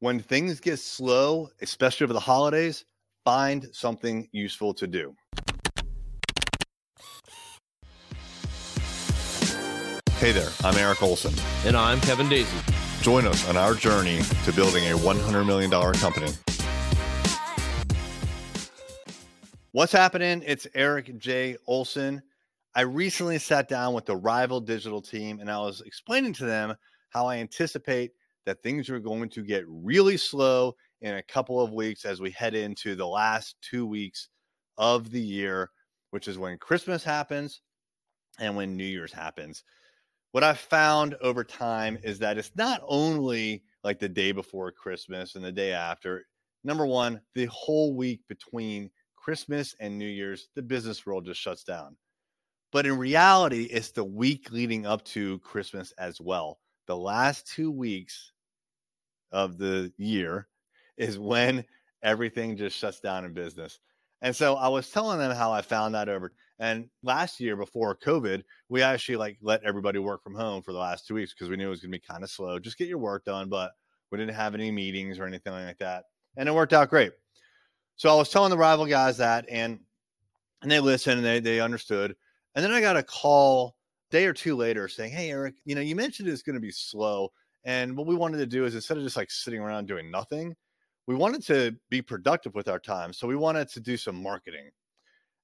When things get slow, especially over the holidays, find something useful to do. Hey there, I'm Eric Olson. And I'm Kevin Daisy. Join us on our journey to building a $100 million company. What's happening? It's Eric J. Olson. I recently sat down with the Rival Digital team and I was explaining to them how I anticipate that things are going to get really slow in a couple of weeks as we head into the last two weeks of the year, which is when Christmas happens and when New Year's happens. What I've found over time is that it's not only like the day before Christmas and the day after. Number one, the whole week between Christmas and New Year's, the business world just shuts down. But in reality, it's the week leading up to Christmas as well. The last two weeks of the year is when everything just shuts down in business. And so I was telling them how I found that over. And last year before COVID, we actually like let everybody work from home for the last two weeks because we knew it was going to be kind of slow. Just get your work done, but we didn't have any meetings or anything like that. And it worked out great. So I was telling the rival guys that and and they listened and they they understood. And then I got a call day or two later saying, Hey Eric, you know, you mentioned it's going to be slow. And what we wanted to do is instead of just like sitting around doing nothing, we wanted to be productive with our time. So we wanted to do some marketing.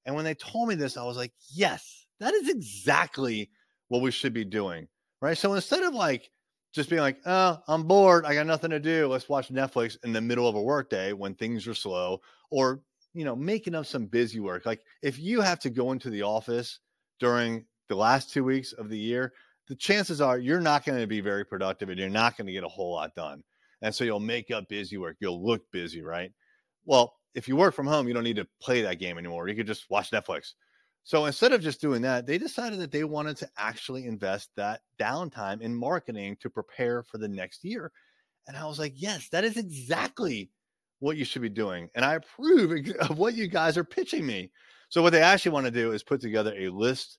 And when they told me this, I was like, yes, that is exactly what we should be doing. Right. So instead of like just being like, oh, I'm bored, I got nothing to do, let's watch Netflix in the middle of a workday when things are slow, or you know, making up some busy work. Like if you have to go into the office during the last two weeks of the year, the chances are you're not going to be very productive and you're not going to get a whole lot done. And so you'll make up busy work. You'll look busy, right? Well, if you work from home, you don't need to play that game anymore. You could just watch Netflix. So instead of just doing that, they decided that they wanted to actually invest that downtime in marketing to prepare for the next year. And I was like, yes, that is exactly what you should be doing. And I approve of what you guys are pitching me. So what they actually want to do is put together a list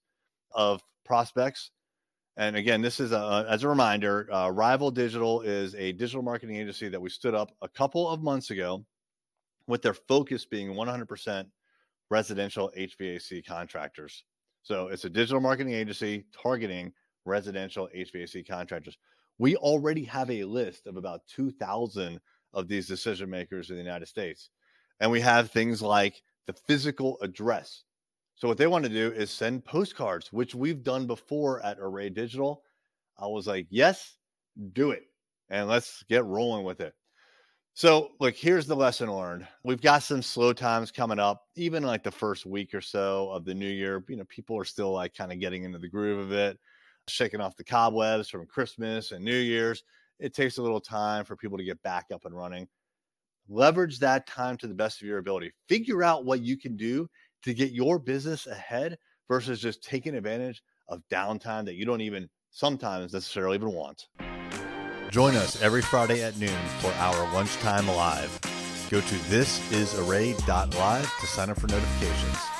of prospects and again, this is a, as a reminder, uh, Rival Digital is a digital marketing agency that we stood up a couple of months ago, with their focus being 100% residential HVAC contractors. So it's a digital marketing agency targeting residential HVAC contractors. We already have a list of about 2,000 of these decision makers in the United States. And we have things like the physical address so what they want to do is send postcards, which we've done before at Array Digital. I was like, yes, do it. And let's get rolling with it. So, look, here's the lesson learned. We've got some slow times coming up, even like the first week or so of the new year. You know, people are still like kind of getting into the groove of it, shaking off the cobwebs from Christmas and New Year's. It takes a little time for people to get back up and running. Leverage that time to the best of your ability. Figure out what you can do to get your business ahead versus just taking advantage of downtime that you don't even sometimes necessarily even want. Join us every Friday at noon for our lunchtime live. Go to thisisarray.live to sign up for notifications.